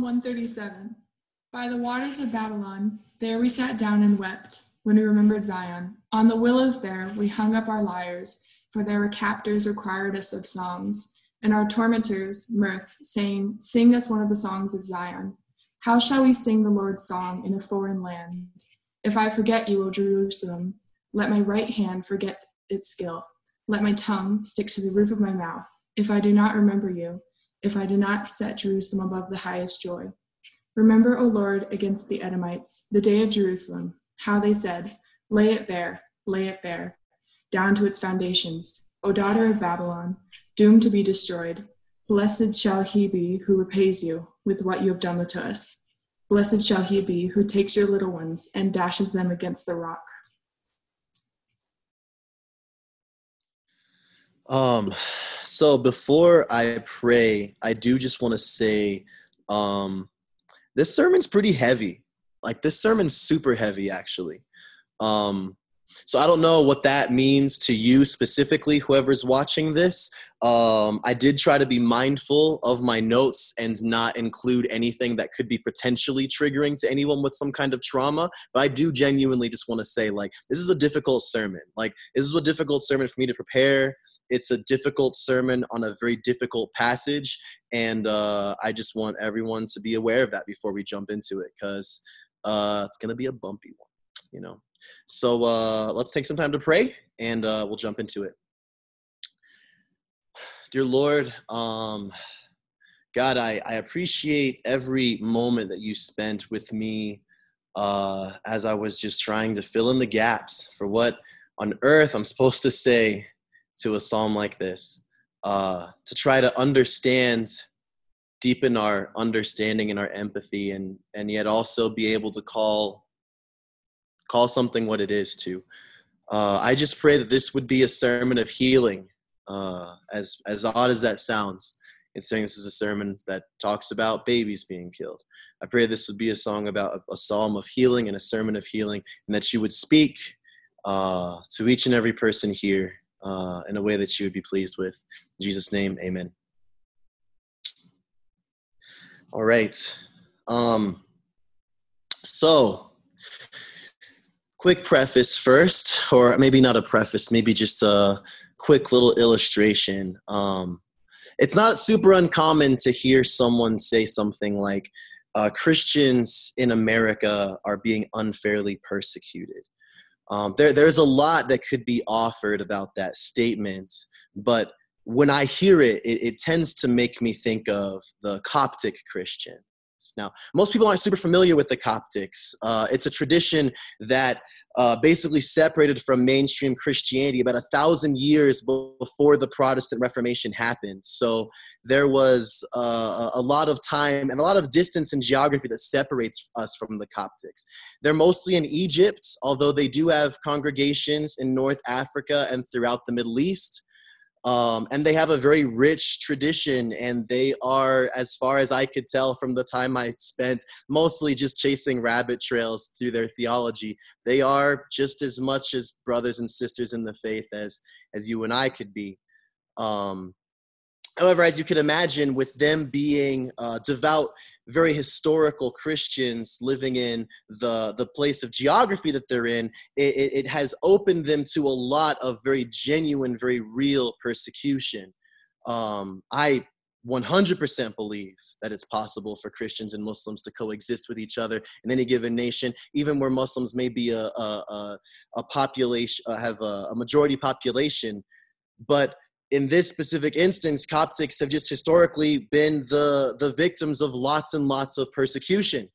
Psalm 137 By the waters of Babylon, there we sat down and wept when we remembered Zion. On the willows there we hung up our lyres, for there were captors required us of songs, and our tormentors, mirth, saying, Sing us one of the songs of Zion. How shall we sing the Lord's song in a foreign land? If I forget you, O Jerusalem, let my right hand forget its skill. Let my tongue stick to the roof of my mouth. If I do not remember you, if I do not set Jerusalem above the highest joy. Remember, O Lord, against the Edomites, the day of Jerusalem, how they said, Lay it bare, lay it bare, down to its foundations. O daughter of Babylon, doomed to be destroyed, blessed shall he be who repays you with what you have done to us. Blessed shall he be who takes your little ones and dashes them against the rock. Um, so before I pray, I do just want to say, um, this sermon's pretty heavy. Like this sermon's super heavy, actually. Um, so I don't know what that means to you specifically, whoever's watching this. Um, I did try to be mindful of my notes and not include anything that could be potentially triggering to anyone with some kind of trauma. But I do genuinely just want to say, like, this is a difficult sermon. Like, this is a difficult sermon for me to prepare. It's a difficult sermon on a very difficult passage. And uh, I just want everyone to be aware of that before we jump into it because uh, it's going to be a bumpy one, you know. So uh, let's take some time to pray and uh, we'll jump into it. Dear Lord, um, God, I, I appreciate every moment that you spent with me uh, as I was just trying to fill in the gaps for what on earth I'm supposed to say to a psalm like this, uh, to try to understand, deepen our understanding and our empathy, and and yet also be able to call call something what it is to. Uh, I just pray that this would be a sermon of healing, uh, as as odd as that sounds. It's saying this is a sermon that talks about babies being killed. I pray this would be a song about a, a psalm of healing and a sermon of healing, and that you would speak uh, to each and every person here uh, in a way that you would be pleased with. In Jesus' name, Amen. All right. Um, so quick preface first, or maybe not a preface, maybe just a quick little illustration. Um, it's not super uncommon to hear someone say something like, uh, Christians in America are being unfairly persecuted. Um, there, there's a lot that could be offered about that statement, but when I hear it, it, it tends to make me think of the Coptic Christian. Now, most people aren't super familiar with the Coptics. Uh, it's a tradition that uh, basically separated from mainstream Christianity about a thousand years before the Protestant Reformation happened. So there was uh, a lot of time and a lot of distance in geography that separates us from the Coptics. They're mostly in Egypt, although they do have congregations in North Africa and throughout the Middle East um, and they have a very rich tradition and they are as far as i could tell from the time i spent mostly just chasing rabbit trails through their theology. They are just as much as brothers and sisters in the faith as as you and i could be. Um, However, as you can imagine, with them being uh, devout, very historical Christians living in the, the place of geography that they're in, it, it has opened them to a lot of very genuine, very real persecution. Um, I 100% believe that it's possible for Christians and Muslims to coexist with each other in any given nation, even where Muslims may be a, a, a, a population, uh, have a, a majority population. But in this specific instance, Coptics have just historically been the, the victims of lots and lots of persecution.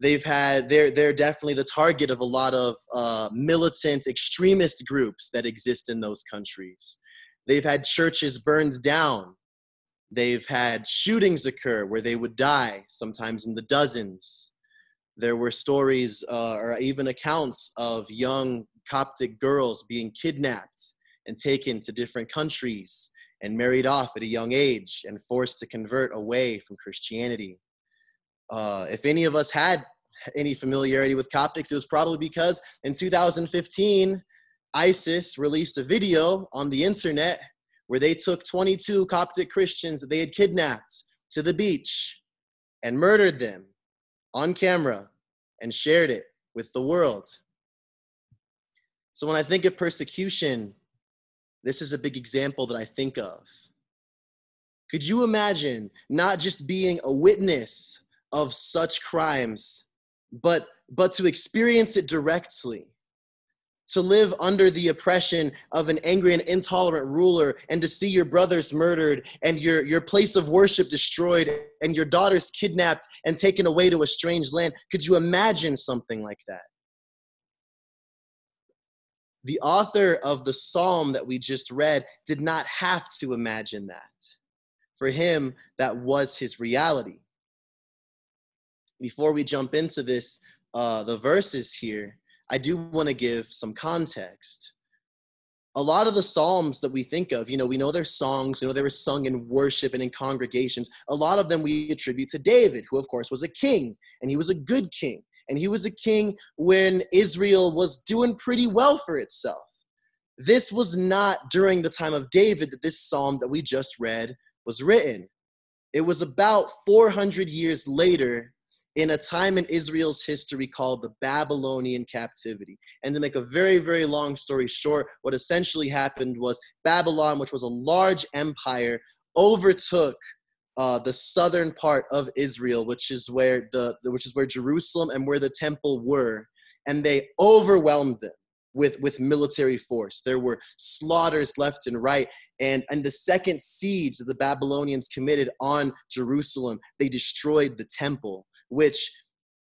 They've had, they're, they're definitely the target of a lot of uh, militant extremist groups that exist in those countries. They've had churches burned down. They've had shootings occur where they would die, sometimes in the dozens. There were stories uh, or even accounts of young Coptic girls being kidnapped and taken to different countries and married off at a young age and forced to convert away from Christianity. Uh, if any of us had any familiarity with Coptics, it was probably because in 2015, ISIS released a video on the internet where they took 22 Coptic Christians that they had kidnapped to the beach and murdered them on camera and shared it with the world. So when I think of persecution, this is a big example that I think of. Could you imagine not just being a witness of such crimes, but, but to experience it directly? To live under the oppression of an angry and intolerant ruler, and to see your brothers murdered, and your, your place of worship destroyed, and your daughters kidnapped and taken away to a strange land. Could you imagine something like that? The author of the psalm that we just read did not have to imagine that. For him, that was his reality. Before we jump into this, uh, the verses here, I do want to give some context. A lot of the psalms that we think of, you know, we know they're songs, you know, they were sung in worship and in congregations. A lot of them we attribute to David, who, of course, was a king, and he was a good king And he was a king when Israel was doing pretty well for itself. This was not during the time of David that this psalm that we just read was written. It was about 400 years later in a time in Israel's history called the Babylonian captivity. And to make a very, very long story short, what essentially happened was Babylon, which was a large empire, overtook uh, the southern part of Israel, which is where the which is where Jerusalem and where the temple were, and they overwhelmed them with with military force. There were slaughters left and right, and and the second siege that the Babylonians committed on Jerusalem, they destroyed the temple, which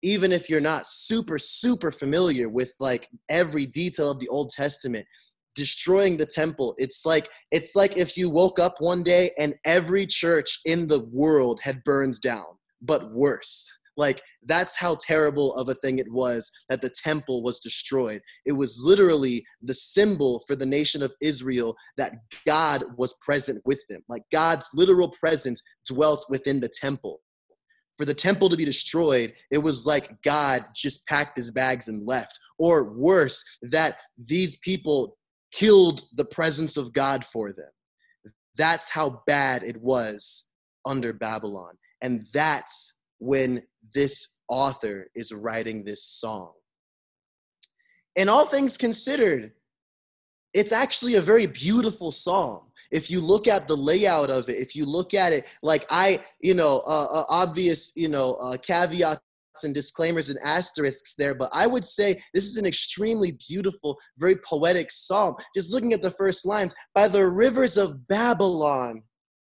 even if you're not super super familiar with like every detail of the old testament destroying the temple. It's like it's like if you woke up one day and every church in the world had burned down but worse. Like that's how terrible of a thing it was that the temple was destroyed. It was literally the symbol for the nation of israel that god was present with them. Like god's literal presence dwelt within the temple. For the temple to be destroyed, it was like God just packed his bags and left. Or worse, that these people killed the presence of God for them. That's how bad it was under Babylon. And that's when this author is writing this song. And all things considered, it's actually a very beautiful song if you look at the layout of it if you look at it like i you know uh, uh, obvious you know uh, caveats and disclaimers and asterisks there but i would say this is an extremely beautiful very poetic psalm. Just looking at the first lines by the rivers of babylon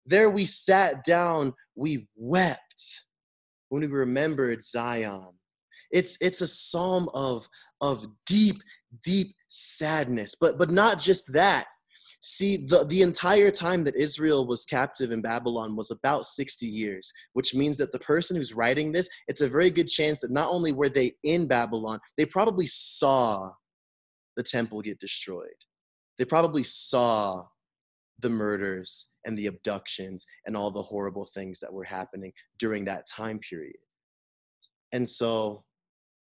there we sat down we wept when we remembered zion. It's it's a psalm of of deep deep sadness but but not just that See, the, the entire time that Israel was captive in Babylon was about 60 years, which means that the person who's writing this, it's a very good chance that not only were they in Babylon, they probably saw the temple get destroyed. They probably saw the murders and the abductions and all the horrible things that were happening during that time period. And so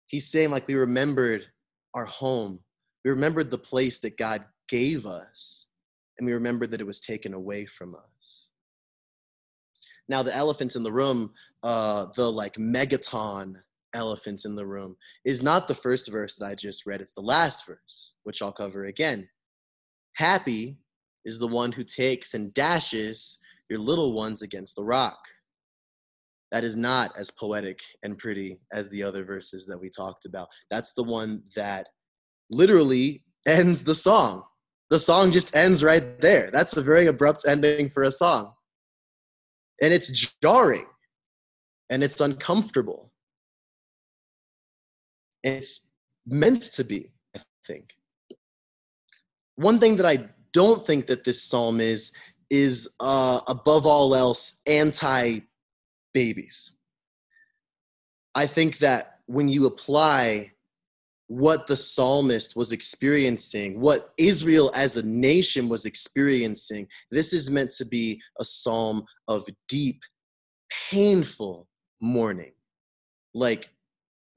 he's saying, like, we remembered our home, we remembered the place that God gave us and we remember that it was taken away from us. Now, the elephant in the room, uh, the like megaton elephant in the room, is not the first verse that I just read, it's the last verse, which I'll cover again. Happy is the one who takes and dashes your little ones against the rock. That is not as poetic and pretty as the other verses that we talked about. That's the one that literally ends the song the song just ends right there. That's a very abrupt ending for a song. And it's jarring and it's uncomfortable. It's meant to be, I think. One thing that I don't think that this psalm is, is uh, above all else anti babies. I think that when you apply what the psalmist was experiencing, what Israel as a nation was experiencing. This is meant to be a psalm of deep, painful mourning, like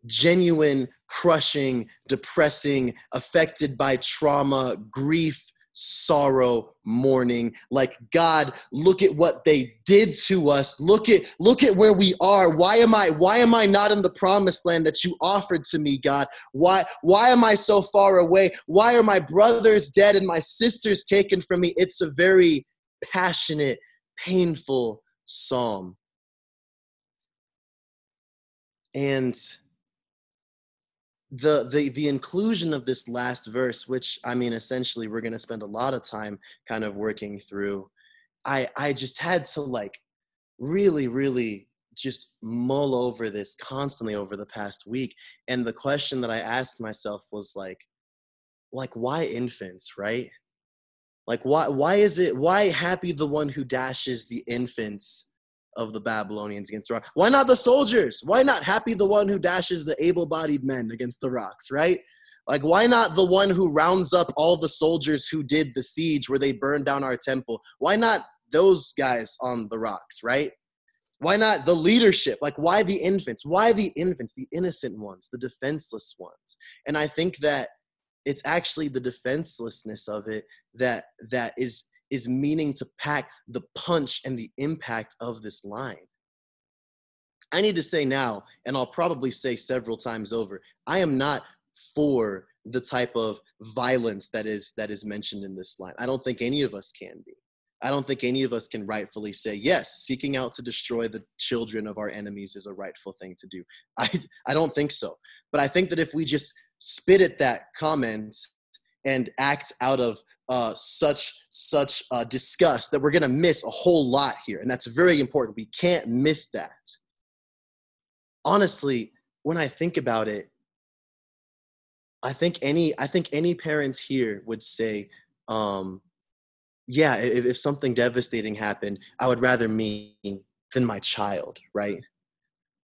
genuine, crushing, depressing, affected by trauma, grief, sorrow mourning. Like god look at what they did to us. Look at look at where we are. Why am i why am i not in the promised land that you offered to me god? Why why am i so far away? Why are my brothers dead and my sisters taken from me? It's a very passionate painful psalm. And the the the inclusion of this last verse which i mean essentially we're going to spend a lot of time kind of working through i i just had to like really really just mull over this constantly over the past week. And the question that i asked myself was like like why infants right? Like why why is it why happy the one who dashes the infants of the Babylonians against the rock. Why not the soldiers? Why not happy the one who dashes the able bodied men against the rocks, right? Like, why not the one who rounds up all the soldiers who did the siege where they burned down our temple? Why not those guys on the rocks, right? Why not the leadership? Like, why the infants? Why the infants, the innocent ones, the defenseless ones? And I think that it's actually the defenselessness of it that that is is meaning to pack the punch and the impact of this line. I need to say now, and I'll probably say several times over, I am not for the type of violence that is that is mentioned in this line. I don't think any of us can be. I don't think any of us can rightfully say, yes, seeking out to destroy the children of our enemies is a rightful thing to do. I, I don't think so. But I think that if we just spit at that comment and act out of uh, such such uh, disgust that we're going to miss a whole lot here and that's very important. We can't miss that. Honestly when i think about it i think any i think any parent here would say um, yeah if, if something devastating happened i would rather me than my child right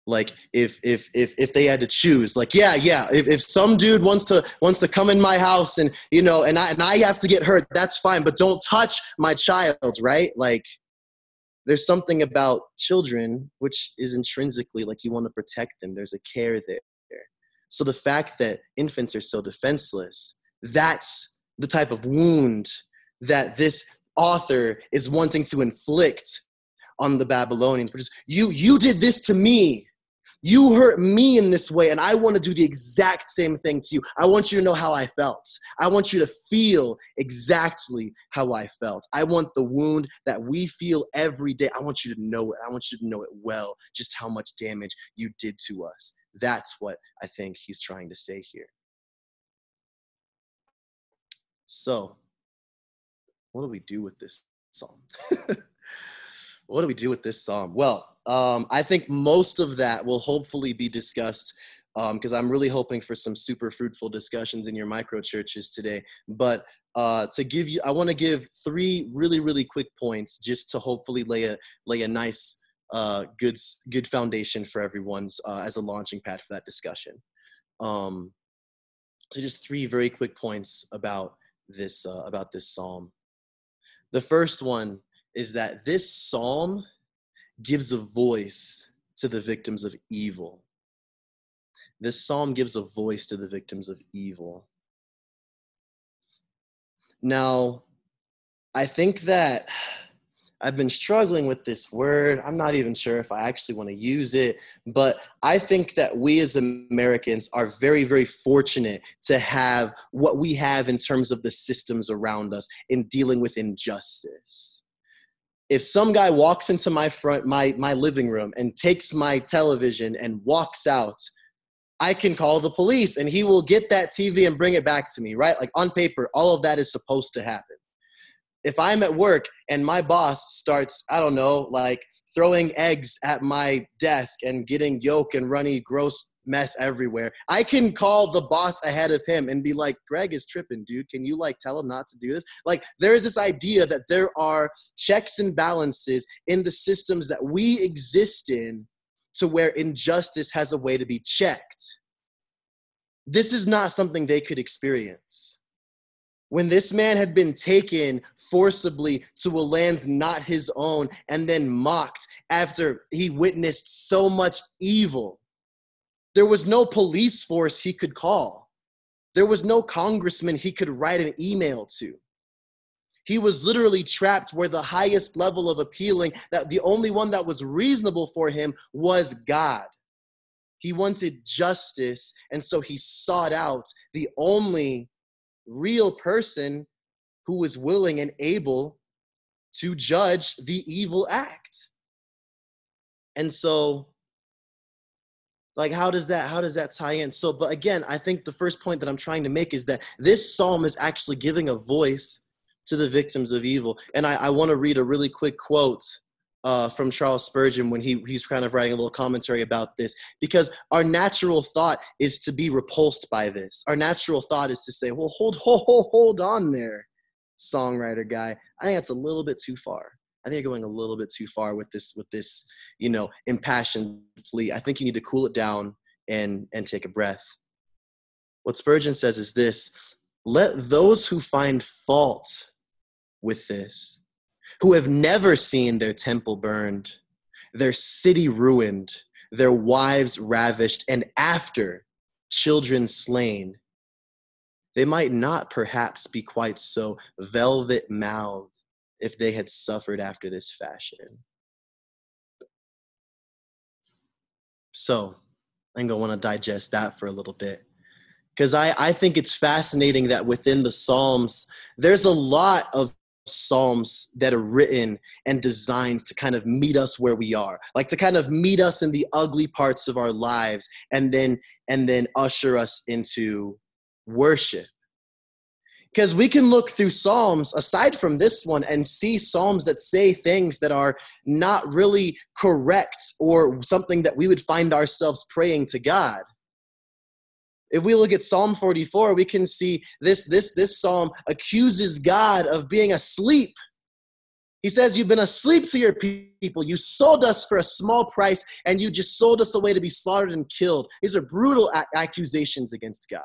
like if if if if they had to choose like yeah yeah if, if some dude wants to wants to come in my house and you know and i and i have to get hurt that's fine but don't touch my child right? Like there's something about children which is intrinsically like you want to protect them there's a care there. So the fact that infants are so defenseless that's the type of wound that this author is wanting to inflict on the babylonians because you you did this to me you hurt me in this way, and I want to do the exact same thing to you. I want you to know how I felt. I want you to feel exactly how I felt. I want the wound that we feel every day. I want you to know it. I want you to know it well, just how much damage you did to us. That's what I think he's trying to say here. So, what do we do with this psalm? what do we do with this psalm? Well, um, I think most of that will hopefully be discussed because um, I'm really hoping for some super fruitful discussions in your micro churches today. But uh, to give you, I want to give three really, really quick points just to hopefully lay a lay a nice, uh, good good foundation for everyone uh, as a launching pad for that discussion. Um, so just three very quick points about this uh, about this psalm. The first one is that this psalm gives a voice to the victims of evil. This psalm gives a voice to the victims of evil. Now, I think that I've been struggling with this word. I'm not even sure if I actually want to use it, but I think that we as Americans are very, very fortunate to have what we have in terms of the systems around us in dealing with injustice if some guy walks into my front my my living room and takes my television and walks out i can call the police and he will get that tv and bring it back to me right? Like on paper all of that is supposed to happen. If i'm at work and my boss starts i don't know like throwing eggs at my desk and getting yolk and runny gross mess everywhere. I can call the boss ahead of him and be like, Greg is tripping, dude. Can you like tell him not to do this? Like, there is this idea that there are checks and balances in the systems that we exist in to where injustice has a way to be checked. This is not something they could experience. When this man had been taken forcibly to a land not his own and then mocked after he witnessed so much evil, there was no police force he could call. There was no congressman he could write an email to. He was literally trapped where the highest level of appealing, that the only one that was reasonable for him was God. He wanted justice, and so he sought out the only real person who was willing and able to judge the evil act. And so like how does that how does that tie in? So but again i think the first point that i'm trying to make is that this psalm is actually giving a voice to the victims of evil. And i, I want to read a really quick quote uh, from charles spurgeon when he, he's kind of writing a little commentary about this because our natural thought is to be repulsed by this. Our natural thought is to say well hold hold hold on there songwriter guy. I think that's a little bit too far I think you're going a little bit too far with this with this, you know, impassioned plea. I think you need to cool it down and and take a breath. What Spurgeon says is this: let those who find fault with this, who have never seen their temple burned, their city ruined, their wives ravished, and after children slain, they might not perhaps be quite so velvet mouthed if they had suffered after this fashion. So, I'm gonna want to digest that for a little bit. Because I, I think it's fascinating that within the Psalms, there's a lot of psalms that are written and designed to kind of meet us where we are like to kind of meet us in the ugly parts of our lives and then and then usher us into worship because we can look through psalms aside from this one and see psalms that say things that are not really correct or something that we would find ourselves praying to god. If we look at psalm 44 we can see this this this psalm accuses god of being asleep. He says you've been asleep to your people. You sold us for a small price and you just sold us away to be slaughtered and killed. These are brutal accusations against god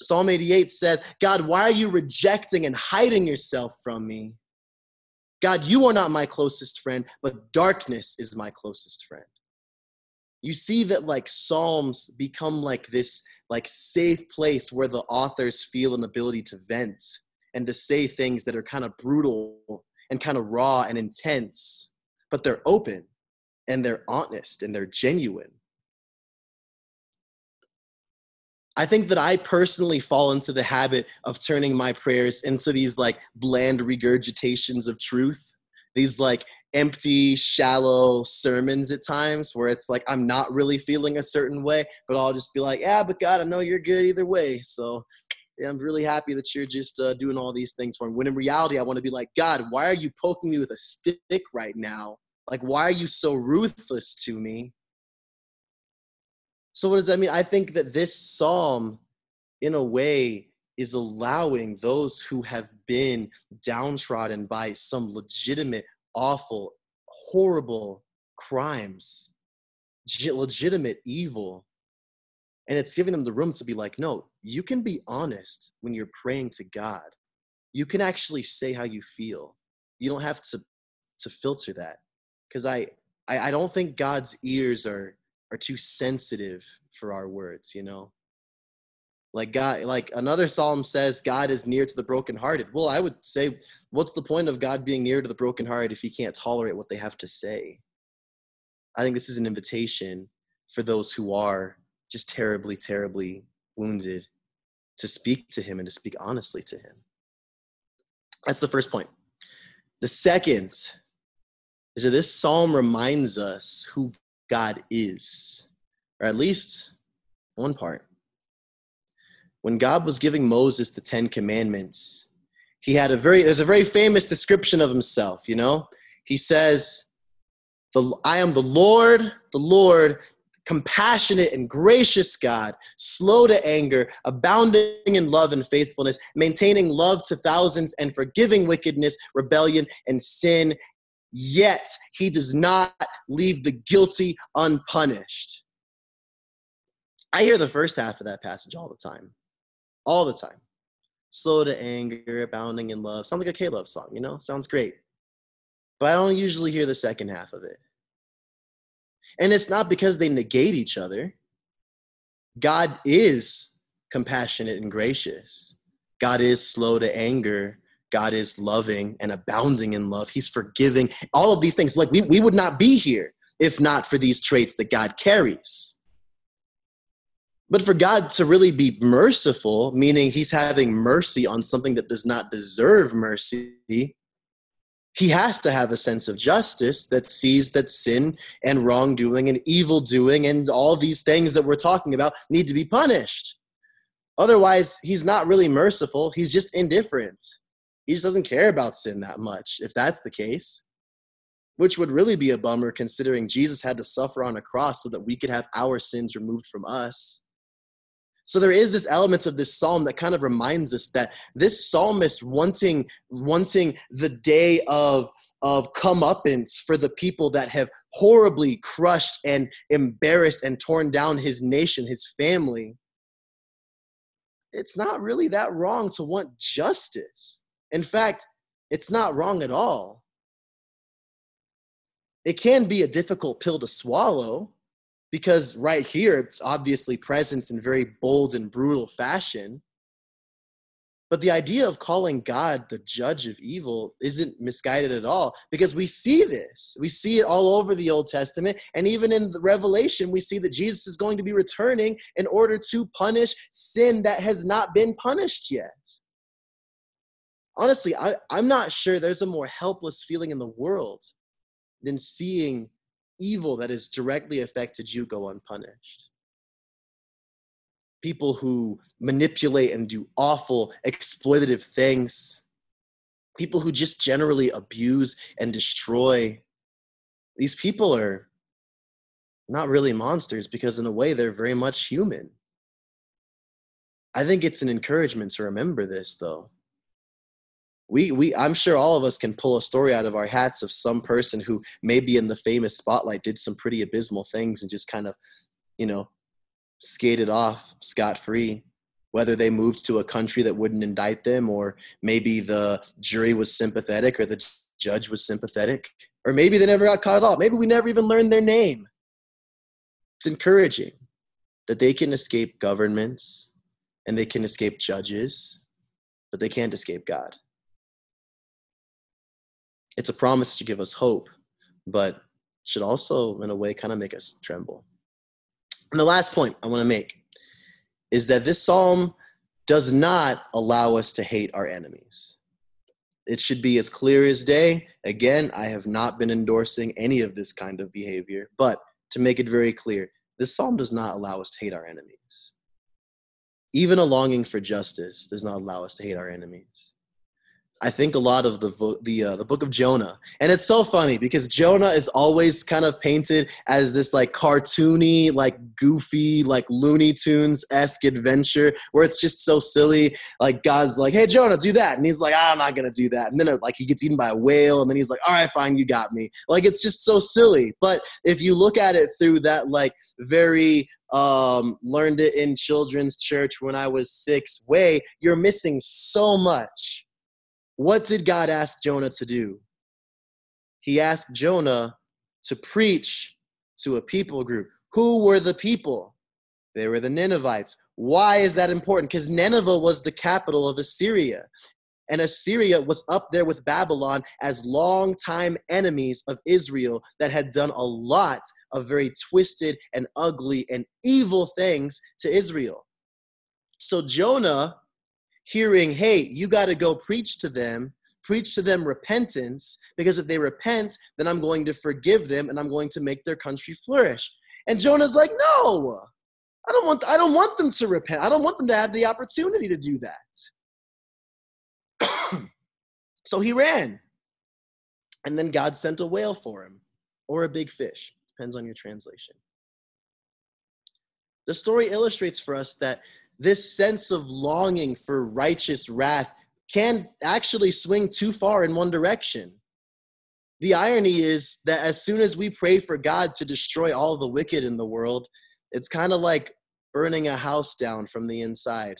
Psalm 88 says, God, why are you rejecting and hiding yourself from me? God, you are not my closest friend, but darkness is my closest friend. You see that like Psalms become like this like safe place where the authors feel an ability to vent and to say things that are kind of brutal and kind of raw and intense, but they're open and they're honest and they're genuine. I think that I personally fall into the habit of turning my prayers into these like bland regurgitations of truth, these like empty, shallow sermons at times where it's like I'm not really feeling a certain way, but I'll just be like, yeah, but God, I know you're good either way. So yeah, I'm really happy that you're just uh, doing all these things for me. When in reality, I want to be like, God, why are you poking me with a stick right now? Like, why are you so ruthless to me? So what does that mean? I think that this psalm, in a way, is allowing those who have been downtrodden by some legitimate, awful, horrible crimes, legitimate evil. And it's giving them the room to be like, no, you can be honest when you're praying to God. You can actually say how you feel. You don't have to to filter that. Because I, I I don't think God's ears are are too sensitive for our words, you know? Like God, like another psalm says, God is near to the brokenhearted. Well, I would say, what's the point of God being near to the brokenhearted if he can't tolerate what they have to say? I think this is an invitation for those who are just terribly, terribly wounded to speak to him and to speak honestly to him. That's the first point. The second is that this psalm reminds us who God is, or at least one part. When God was giving Moses the Ten Commandments, he had a very, there's a very famous description of himself, you know? He says, the, I am the Lord, the Lord, compassionate and gracious God, slow to anger, abounding in love and faithfulness, maintaining love to thousands, and forgiving wickedness, rebellion, and sin yet he does not leave the guilty unpunished. I hear the first half of that passage all the time. All the time. Slow to anger, abounding in love. Sounds like a K Love song, you know? Sounds great. But I don't usually hear the second half of it. And it's not because they negate each other. God is compassionate and gracious. God is slow to anger God is loving and abounding in love. He's forgiving. All of these things. Like we, we would not be here if not for these traits that God carries. But for God to really be merciful, meaning he's having mercy on something that does not deserve mercy, he has to have a sense of justice that sees that sin and wrongdoing and evil doing and all these things that we're talking about need to be punished. Otherwise, he's not really merciful, he's just indifferent. He just doesn't care about sin that much, if that's the case. Which would really be a bummer considering Jesus had to suffer on a cross so that we could have our sins removed from us. So there is this element of this psalm that kind of reminds us that this psalmist wanting wanting the day of of comeuppance for the people that have horribly crushed and embarrassed and torn down his nation, his family. It's not really that wrong to want justice. In fact, it's not wrong at all. it can be a difficult pill to swallow because right here it's obviously present in very bold and brutal fashion. But the idea of calling God the judge of evil isn't misguided at all because we see this. We see it all over the Old Testament. And even in the Revelation, we see that Jesus is going to be returning in order to punish sin that has not been punished yet. Honestly, I, I'm not sure there's a more helpless feeling in the world than seeing evil that has directly affected you go unpunished people who manipulate and do awful, exploitative things, people who just generally abuse and destroy. These people are not really monsters because, in a way, they're very much human. I think it's an encouragement to remember this, though. We, we, I'm sure all of us can pull a story out of our hats of some person who maybe in the famous spotlight did some pretty abysmal things and just kind of, you know, skated off scot free, whether they moved to a country that wouldn't indict them, or maybe the jury was sympathetic or the judge was sympathetic, or maybe they never got caught at all. Maybe we never even learned their name. It's encouraging that they can escape governments and they can escape judges, but they can't escape God. It's a promise to give us hope, but should also, in a way, kind of make us tremble. And the last point I want to make is that this psalm does not allow us to hate our enemies. It should be as clear as day. Again, I have not been endorsing any of this kind of behavior, but to make it very clear, this psalm does not allow us to hate our enemies. Even a longing for justice does not allow us to hate our enemies. I think a lot of the the uh, the book of Jonah, and it's so funny because Jonah is always kind of painted as this like cartoony, like goofy, like Looney Tunes esque adventure where it's just so silly. Like God's like, "Hey Jonah, do that," and he's like, "I'm not gonna do that," and then like he gets eaten by a whale, and then he's like, "All right, fine, you got me." Like it's just so silly. But if you look at it through that like very um, learned it in children's church when I was six way, you're missing so much what did God ask Jonah to do? He asked Jonah to preach to a people group. Who were the people? They were the Ninevites. Why is that important? Because Nineveh was the capital of Assyria. And Assyria was up there with Babylon as longtime enemies of Israel that had done a lot of very twisted and ugly and evil things to Israel. So Jonah hearing, hey, you got to go preach to them, preach to them repentance, because if they repent, then I'm going to forgive them and I'm going to make their country flourish. And Jonah's like, no, I don't want, I don't want them to repent. I don't want them to have the opportunity to do that. so he ran. And then God sent a whale for him or a big fish, depends on your translation. The story illustrates for us that this sense of longing for righteous wrath can actually swing too far in one direction. The irony is that as soon as we pray for God to destroy all the wicked in the world, it's kind of like burning a house down from the inside.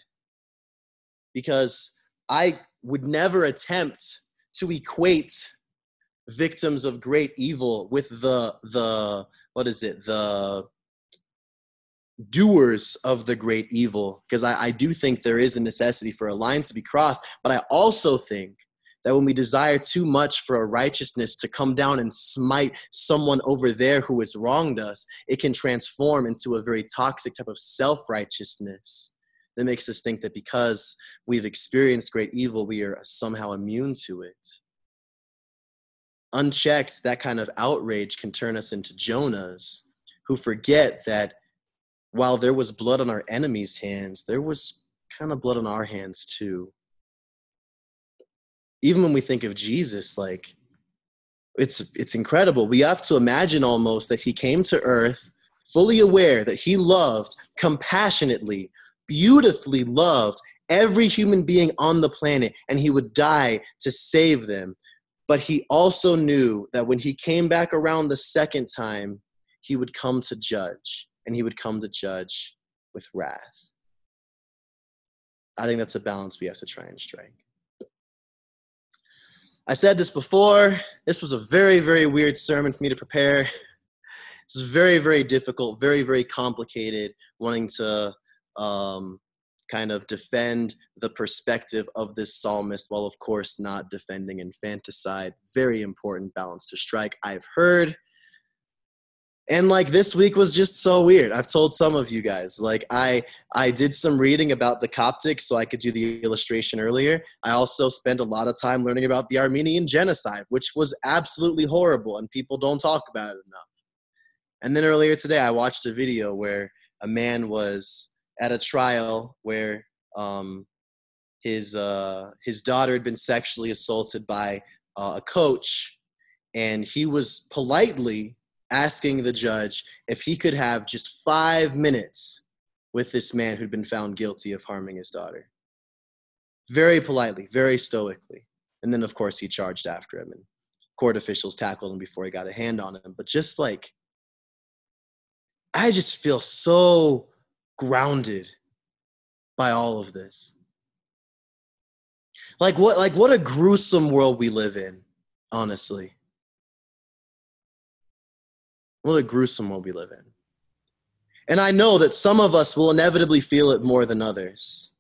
Because I would never attempt to equate victims of great evil with the the what is it the doers of the great evil because I, I do think there is a necessity for a line to be crossed but i also think that when we desire too much for a righteousness to come down and smite someone over there who has wronged us, it can transform into a very toxic type of self righteousness that makes us think that because we've experienced great evil, we are somehow immune to it. Unchecked, that kind of outrage can turn us into Jonahs who forget that while there was blood on our enemies' hands, there was kind of blood on our hands too. Even when we think of Jesus, like it's it's incredible. We have to imagine almost that he came to earth fully aware that he loved compassionately, beautifully loved every human being on the planet and he would die to save them. But he also knew that when he came back around the second time, he would come to judge and he would come to judge with wrath. I think that's a balance we have to try and strike. I said this before. This was a very, very weird sermon for me to prepare. Is very, very difficult, very, very complicated, wanting to um, kind of defend the perspective of this psalmist while, of course, not defending infanticide. Very important balance to strike. I've heard and like this week was just so weird. I've told some of you guys like i i did some reading about the coptic so i could do the illustration earlier. I also spent a lot of time learning about the armenian genocide which was absolutely horrible and people don't talk about it enough. And then earlier today i watched a video where a man was at a trial where um, his uh, his daughter had been sexually assaulted by uh, a coach. And he was politely asking the judge if he could have just five minutes with this man who'd been found guilty of harming his daughter. Very politely, very stoically. And then, of course, he charged after him, and court officials tackled him before he got a hand on him. But just like, I just feel so grounded by all of this. Like what like what a gruesome world we live in, honestly. What a gruesome world we live in. And I know that some of us will inevitably feel it more than others.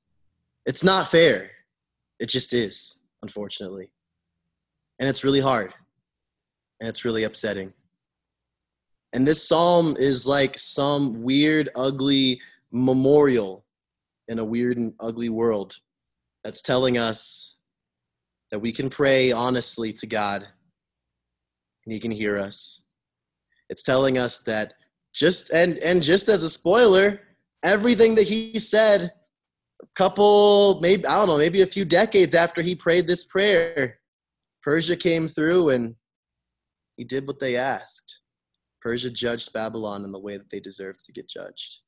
It's not fair. It just is, unfortunately. And it's really hard. And it's really upsetting. And this psalm is like some weird, ugly memorial in a weird and ugly world that's telling us that we can pray honestly to God and He can hear us it's telling us that just and and just as a spoiler, everything that he said a couple maybe I don't know, maybe a few decades after he prayed this prayer, Persia came through and he did what they asked. Persia judged Babylon in the way that they deserved to get judged.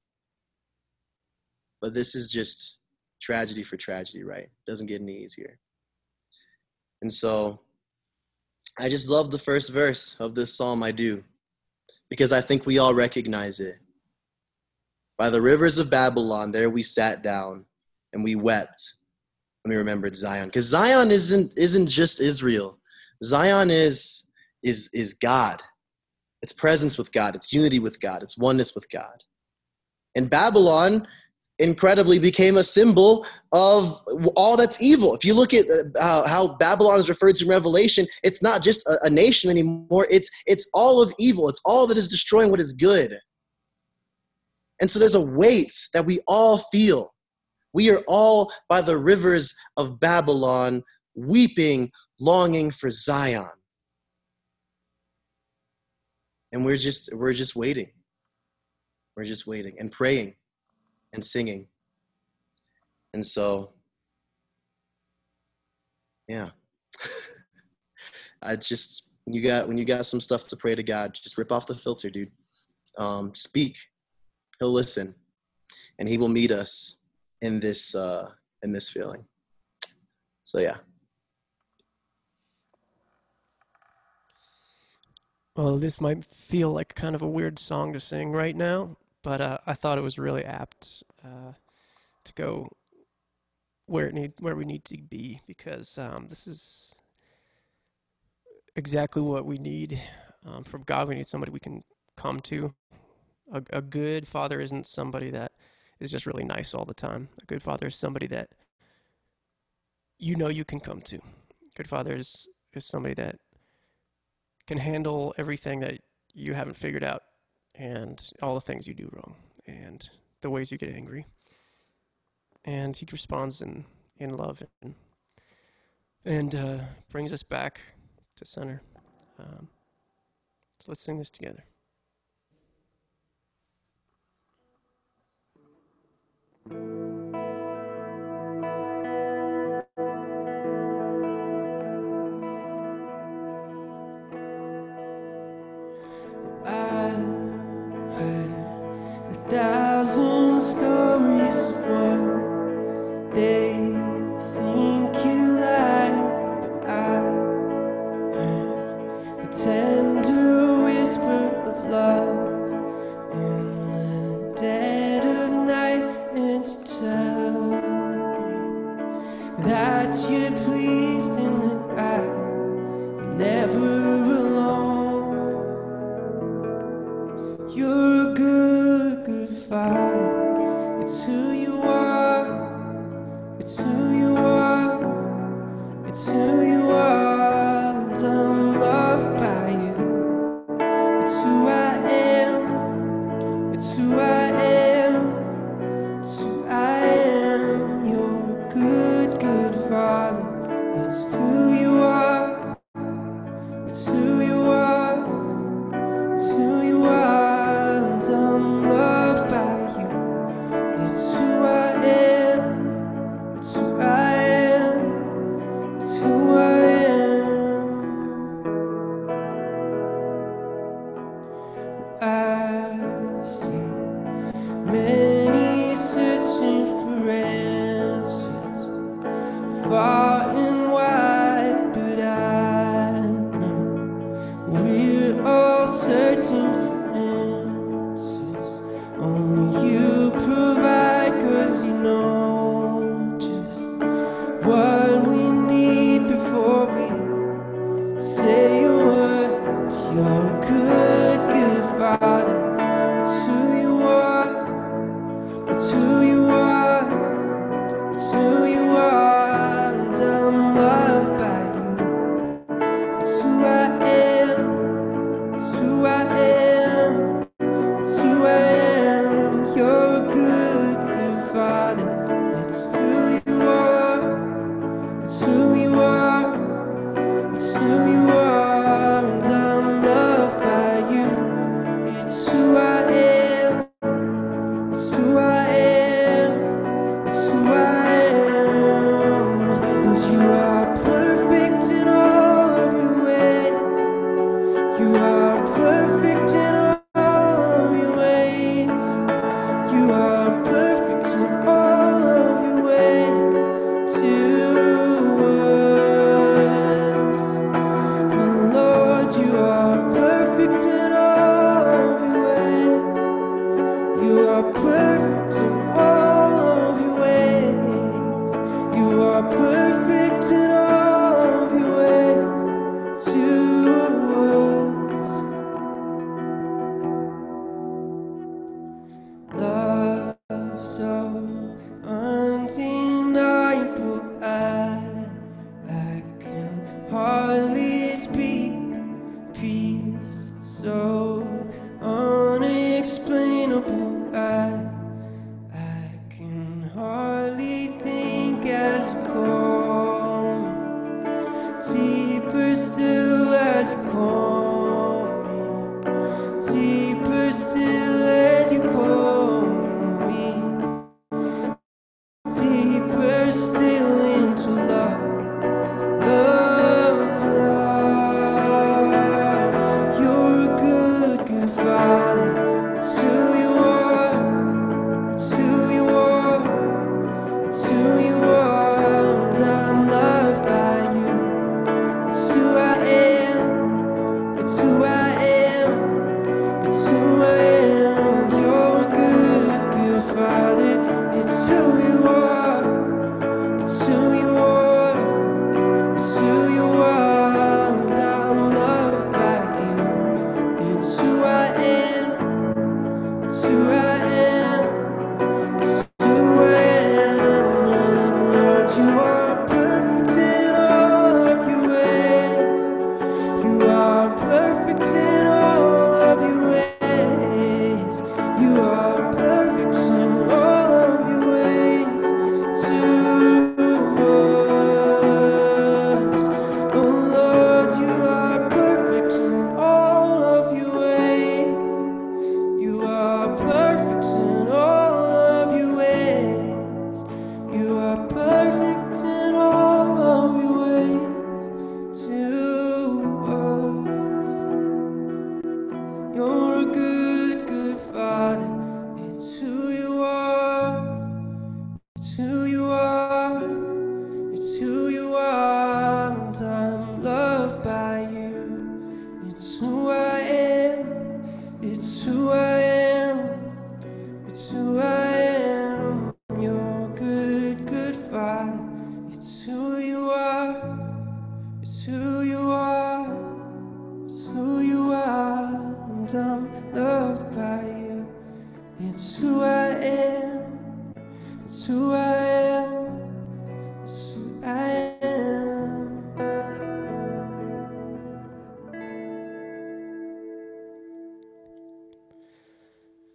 But this is just tragedy for tragedy, right? Doesn't get any easier. And so I just love the first verse of this psalm. I do because I think we all recognize it. By the rivers of Babylon, there we sat down and we wept when we remembered Zion. Because Zion isn't isn't just Israel. Zion is is is God. It's presence with God. It's unity with God. It's oneness with God. And Babylon incredibly became a symbol of all that's evil. If you look at uh, how Babylon is referred to in Revelation, it's not just a, a nation anymore. It's it's all of evil. It's all that is destroying what is good. And so there's a weight that we all feel. We are all by the rivers of Babylon weeping, longing for Zion. And we're just we're just waiting. We're just waiting and praying and singing. And so, yeah, I just when you got when you got some stuff to pray to God, just rip off the filter, dude. Um, speak. He'll listen, and He will meet us in this uh, in this feeling. So yeah. Well, this might feel like kind of a weird song to sing right now, but uh, I thought it was really apt uh, to go where it need where we need to be because um, this is exactly what we need um, from God. We need somebody we can come to. A, a good father isn't somebody that is just really nice all the time. A good father is somebody that you know you can come to. A good father is, is somebody that can handle everything that you haven't figured out and all the things you do wrong and the ways you get angry. And he responds in, in love and, and uh, brings us back to center. Um, so let's sing this together. You're a good, good father. It's who It's who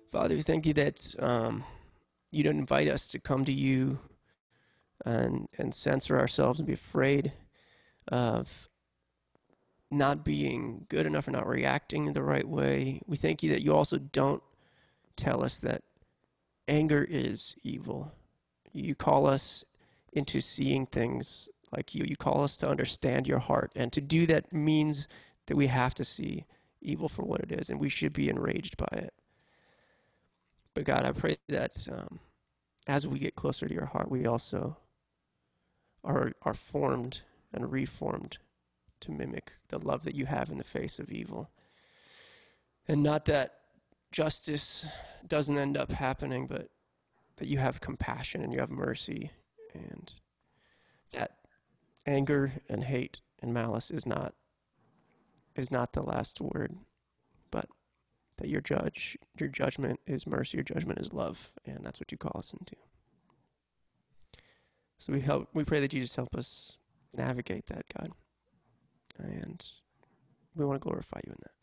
Father, we thank you that um, you don't invite us to come to you and, and censor ourselves and be afraid of not being good enough or not reacting in the right way. We thank you that you also don't tell us that anger is evil. You call us into seeing things like you. You call us to understand your heart. And to do that means that we have to see evil for what it is, and we should be enraged by it. But God, I pray that um, as we get closer to your heart, we also are, are formed and reformed to mimic the love that you have in the face of evil. And not that justice doesn't end up happening, but that you have compassion and you have mercy, and that anger and hate and malice is not is not the last word that your judge your judgment is mercy, your judgment is love, and that's what you call us into. So we help we pray that you just help us navigate that, God. And we want to glorify you in that.